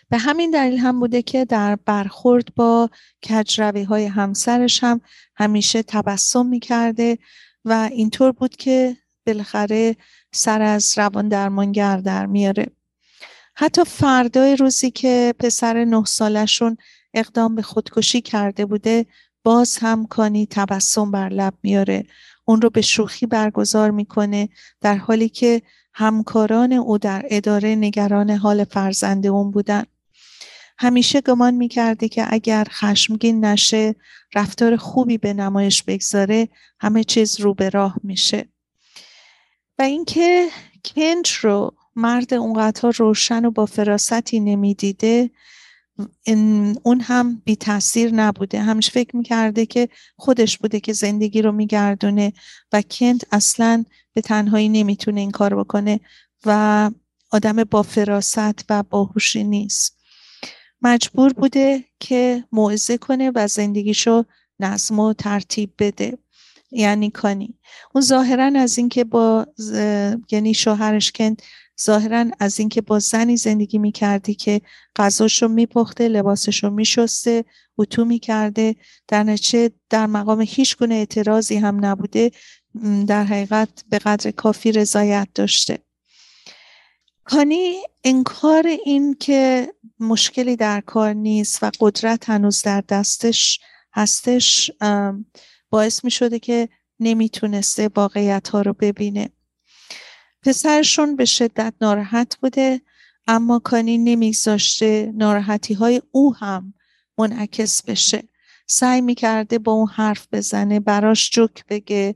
به همین دلیل هم بوده که در برخورد با کجروی های همسرش هم همیشه تبسم می‌کرده و اینطور بود که بالاخره سر از روان درمانگر در میاره حتی فردای روزی که پسر نه سالشون اقدام به خودکشی کرده بوده باز هم کانی تبسم بر لب میاره. اون رو به شوخی برگزار می‌کنه در حالی که همکاران او در اداره نگران حال فرزند اون بودن. همیشه گمان می‌کرده که اگر خشمگین نشه رفتار خوبی به نمایش بگذاره همه چیز رو به راه میشه. و اینکه کنت رو مرد اونقدر روشن و با فراستی نمی‌دیده اون هم بی تاثیر نبوده. همیشه فکر می‌کرده که خودش بوده که زندگی رو میگردونه و کنت اصلا به تنهایی نمی‌تونه این کار بکنه و آدم با فراست و باهوشی نیست. مجبور بوده که موعظه کنه و زندگیشو نظم و ترتیب بده. یعنی کانی. اون ظاهرا از اینکه با یعنی شوهرش کند ظاهرا از اینکه با زنی زندگی می‌کردی که غذاشو میپخته لباسشو میشسته اتو می‌کرده در نتیجه در مقام هیچ گونه اعتراضی هم نبوده در حقیقت به قدر کافی رضایت داشته. کانی انکار این که مشکلی در کار نیست و قدرت هنوز در دستش هستش باعث می شده که نمی‌تونسته واقعیت ها رو ببینه. پسرشون به شدت ناراحت بوده اما کانی نمیگذاشته ناراحتی های او هم منعکس بشه. سعی می‌کرده با اون حرف بزنه براش جوک بگه.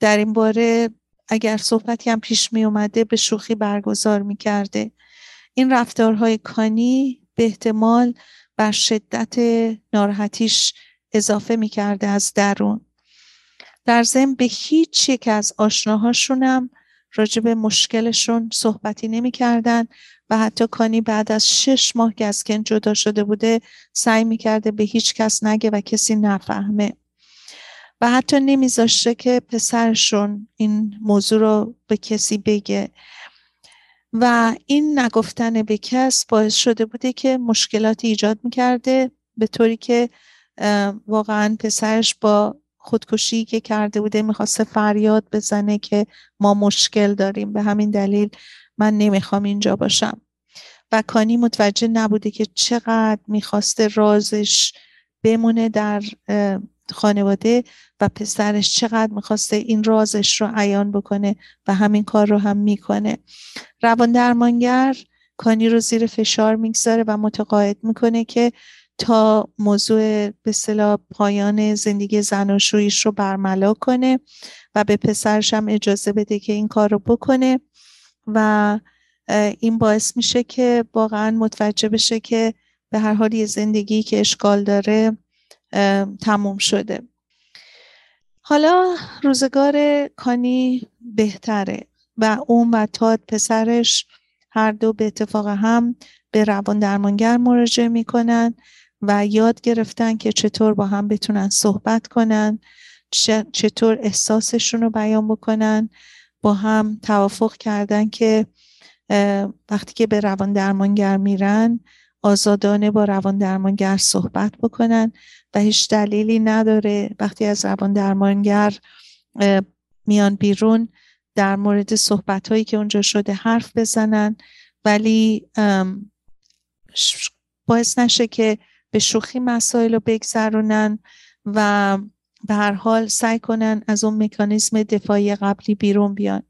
در این باره اگر صحبتی هم پیش می اومده به شوخی برگزار می‌کرده. این رفتارهای کانی به احتمال بر شدت ناراحتیش اضافه می‌کرده از درون. در ضمن به هیچ یک از آشناهاشونم راجع به مشکلشون صحبتی نمی‌کردن و حتی کانی بعد از شش ماه که از کن جدا شده بوده سعی می‌کرده به هیچ کس نگه و کسی نفهمه. و حتی نمیذاشته که پسرشون این موضوع رو به کسی بگه. و این نگفتن به کس باعث شده بوده که مشکلاتی ایجاد می‌کرده به طوری که واقعا پسرش با خودکشی که کرده بوده می‌خواسته فریاد بزنه که ما مشکل داریم. به همین دلیل من نمی‌خوام اینجا باشم. و کانی متوجه نبوده که چقدر می‌خواسته رازش بمونه در خانواده و پسرش چقدر می‌خواسته این رازش رو عیان بکنه و همین کار رو هم می‌کنه. روان درمانگر کانی رو زیر فشار می‌گذاره و متقاعد می‌کنه که تا موضوع به صلاح پایان زندگی زناشویش رو برملا کنه و به پسرش هم اجازه بده که این کار رو بکنه و این باعث میشه که واقعا متوجه بشه که به هر حال یه زندگی که اشکال داره تموم شده. حالا روزگار کانی بهتره و اون و تاد پسرش هر دو به اتفاق هم به روان درمانگر مراجعه می‌کنن. و یاد گرفتن که چطور با هم بتونن صحبت کنن چطور احساسشون رو بیان بکنن با هم توافق کردن که وقتی که به روان درمانگر میرن آزادانه با روان درمانگر صحبت بکنن و هیچ دلیلی نداره وقتی از روان درمانگر میان بیرون در مورد صحبت هایی که اونجا شده حرف بزنن. ولی باعث نشه که به شوخی مسائل رو بگذرونن و به هر حال سعی کنن از اون مکانیزم دفاعی قبلی بیرون بیان.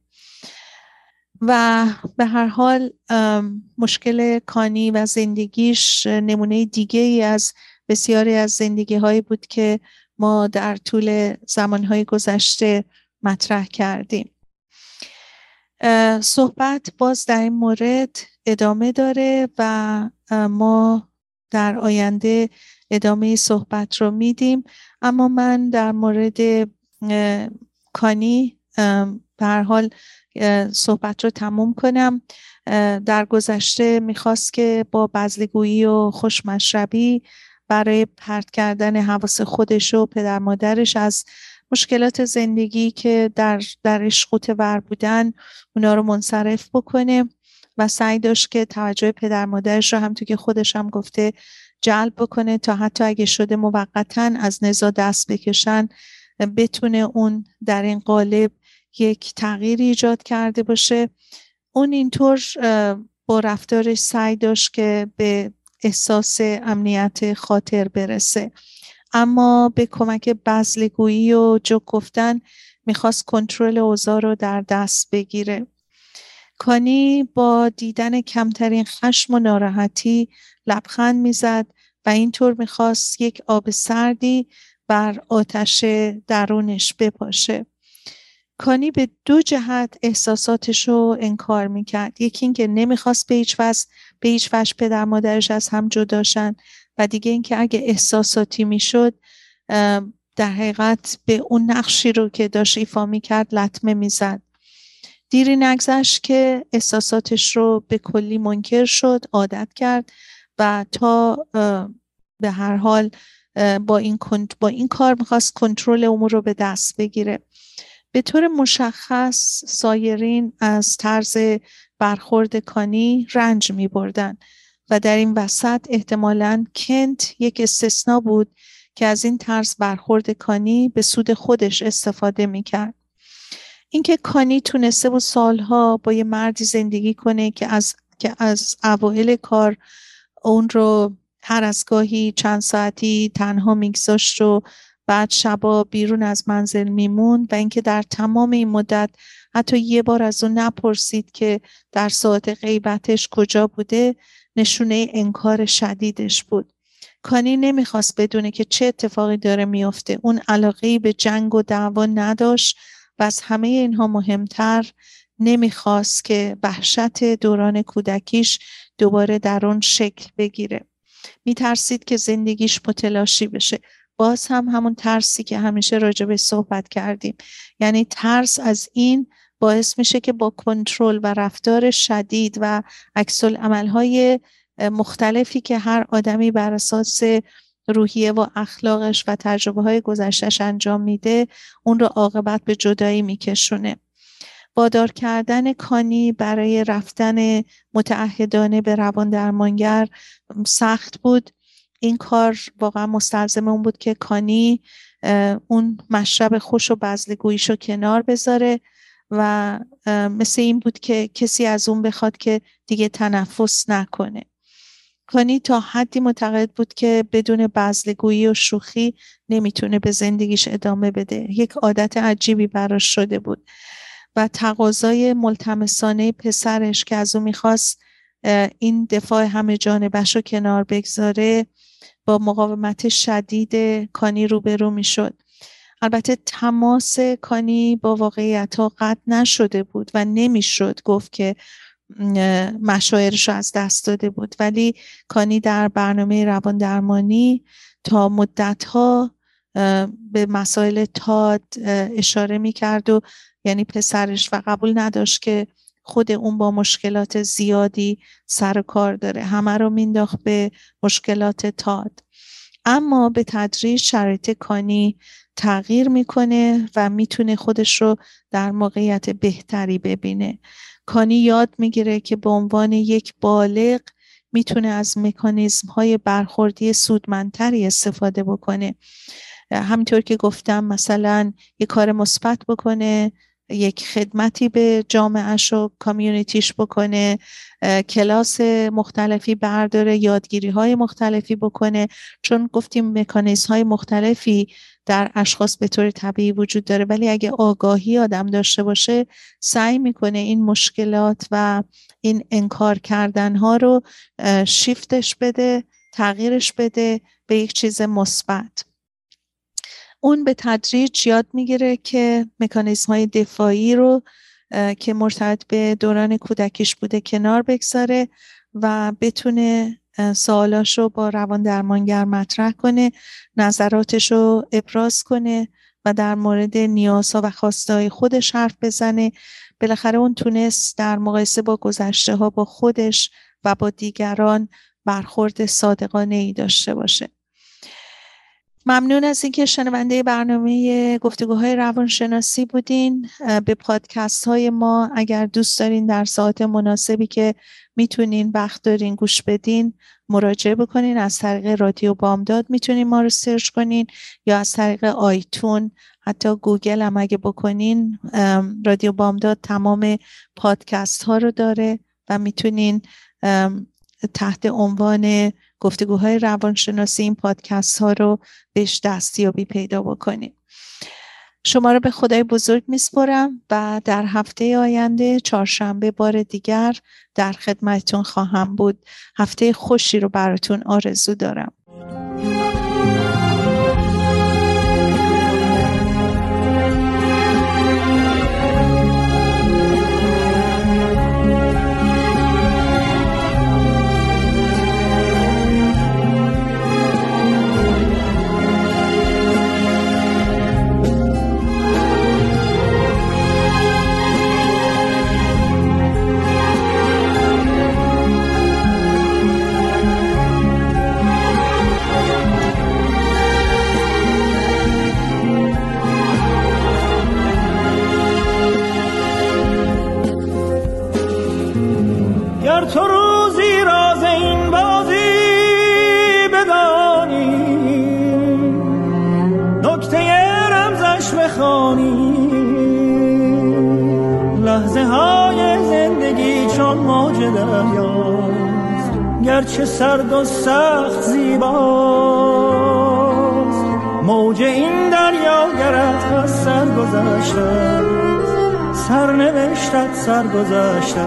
و به هر حال مشکل کانی و زندگیش نمونه دیگه ای از بسیاری از زندگی هایی بود که ما در طول زمانهای گذشته مطرح کردیم. صحبت باز در این مورد ادامه داره و ما در آینده ادامه صحبت رو میدیم. اما من در مورد کانی به حال صحبت رو تموم کنم. در گذشته می‌خواست که با بزلگویی و خوشمشربی برای پرت کردن حواس خودش و پدر مادرش از مشکلات زندگی که در درش ور بودن اونا رو منصرف بکنه. و سعی داشت که توجه پدر مادرش رو هم تو که خودش هم گفته جلب بکنه تا حتی اگه شده موقتا از نزا دست بکشن بتونه اون در این قالب یک تغییر ایجاد کرده باشه. اون اینطور با رفتارش سعی داشت که به احساس امنیت خاطر برسه. اما به کمک بزلگویی و جو گفتن می‌خواست کنترل اوضاع رو در دست بگیره. کانی با دیدن کمترین خشم و ناراحتی لبخند می‌زد و اینطور می‌خواست یک آب سردی بر آتش درونش بپاشه. کانی به دو جهت احساساتش رو انکار می‌کرد. یکی اینکه نمی‌خواست به هیچ وجه به هیچ وجه پدر مادرش از هم جداشن و دیگه اینکه اگه احساساتی می‌شد در حقیقت به اون نقشی رو که داشت ایفا می‌کرد لطمه می‌زد. دیری نگذشت که احساساتش رو به کلی منکر شد عادت کرد و تا به هر حال با این, با این کار می‌خواست کنترل امور رو به دست بگیره به طور مشخص سایرین از طرز برخورد کانی رنج می بردن و در این وسط احتمالا کنت یک استثنا بود که از این طرز برخورد کانی به سود خودش استفاده می کرد. اینکه کانی تونسته بود سالها با یه مردی زندگی کنه که از که از اوایل کار اون رو هر از گاهی چند ساعتی تنها میگذاشت و بعد شبا بیرون از منزل میموند و اینکه در تمام این مدت حتی یه بار از اون نپرسید که در ساعت غیبتش کجا بوده نشونه انکار شدیدش بود. کانی نمی‌خواست بدونه که چه اتفاقی داره میافته. اون علاقه به جنگ و دعوا نداشت. و از همه اینها مهمتر نمی‌خواست که وحشت دوران کودکیش دوباره در اون شکل بگیره. میترسید که زندگیش متلاشی بشه. باز هم همون ترسی که همیشه راجبه صحبت کردیم. یعنی ترس از این باعث میشه که با کنترل و رفتار شدید و عکس عملهای مختلفی که هر آدمی بر اساس روحیه و اخلاقش و تجربه های گذشتش انجام میده اون رو عاقبت به جدایی میکشونه. وادار کردن کانی برای رفتن متعهدانه به روان درمانگر سخت بود. این کار واقعا مستلزم اون بود که کانی اون مشرب خوش و بزلگویش رو کنار بذاره و مثل این بود که کسی از اون بخواد که دیگه تنفس نکنه. کانی تا حدی معتقد بود که بدون بزلگویی و شوخی نمی‌تونه به زندگیش ادامه بده. یک عادت عجیبی براش شده بود. و تقاضای ملتمسانه پسرش که از او می‌خواست این دفاع همه جانبش رو کنار بگذاره با مقاومت شدید کانی روبرو می‌شد. البته تماس کانی با واقعیت ها قطع نشده بود و نمی‌شد گفت که مشاعرش رو از دست داده بود. ولی کانی در برنامه روان درمانی تا مدت ها به مسائل تاد اشاره می کرد و یعنی پسرش و قبول نداشت که خود اون با مشکلات زیادی سر کار داره. همه رو مینداخت به مشکلات تاد. اما به تدریج شرایط کانی تغییر می‌کنه و می‌تونه خودش رو در موقعیت بهتری ببینه. کانی یاد می‌گیره که به عنوان یک بالغ می‌تونه از مکانیزم های برخوردی سودمندتری استفاده بکنه. همینطور که گفتم مثلا یک کار مثبت بکنه یک خدمتی به جامعهش و کامیونیتیش بکنه کلاس مختلفی برداره یادگیری های مختلفی بکنه. چون گفتیم مکانیزم های مختلفی در اشخاص به طور طبیعی وجود داره. ولی اگه آگاهی آدم داشته باشه سعی می‌کنه این مشکلات و این انکار کردن ها رو شیفتش بده تغییرش بده به یک چیز مثبت. اون به تدریج یاد می‌گیره که مکانیزم های دفاعی رو که مرتبط به دوران کودکیش بوده کنار بگذاره و بتونه سوالاش رو با روان درمانگر مطرح کنه نظراتش رو ابراز کنه و در مورد نیازها و خواسته خودش حرف بزنه. بالاخره اون تونست در مقایسه با گذشته ها با خودش و با دیگران برخورد صادقانه ای داشته باشه. ممنون از اینکه شنونده برنامه گفتگوهای روانشناسی بودین. به پادکست های ما اگر دوست دارین در ساعت مناسبی که می‌تونین وقت دارین گوش بدین مراجعه بکنین. از طریق رادیو بامداد می‌تونین ما رو search کنین یا از طریق iTunes حتی گوگل هم اگه بکنین رادیو بامداد تمام پادکست ها رو داره و می‌تونین تحت عنوان گفتگوهای روانشناسی این پادکست ها رو بهش دستیابی پیدا بکنیم. شما رو به خدای بزرگ میسپرم و در هفته آینده چهارشنبه بار دیگر در خدمتتون خواهم بود. هفته خوشی رو براتون آرزو دارم. گرچه سرد و سخت زیباست. موج این دریا گرد از سر گذشته سرنوشتت سر گذشته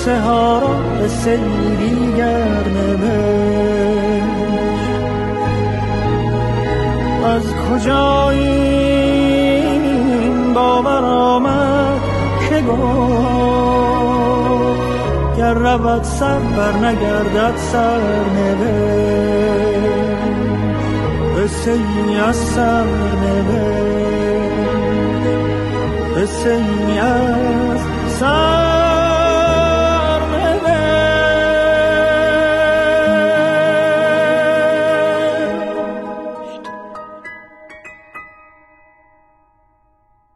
قصه ها را به سیری گر نوشت. از کجا این باور آمد که گفت گر رود سر بر نگردد سر نوشت. قصه ای از سر نوشت. قصه ای از سر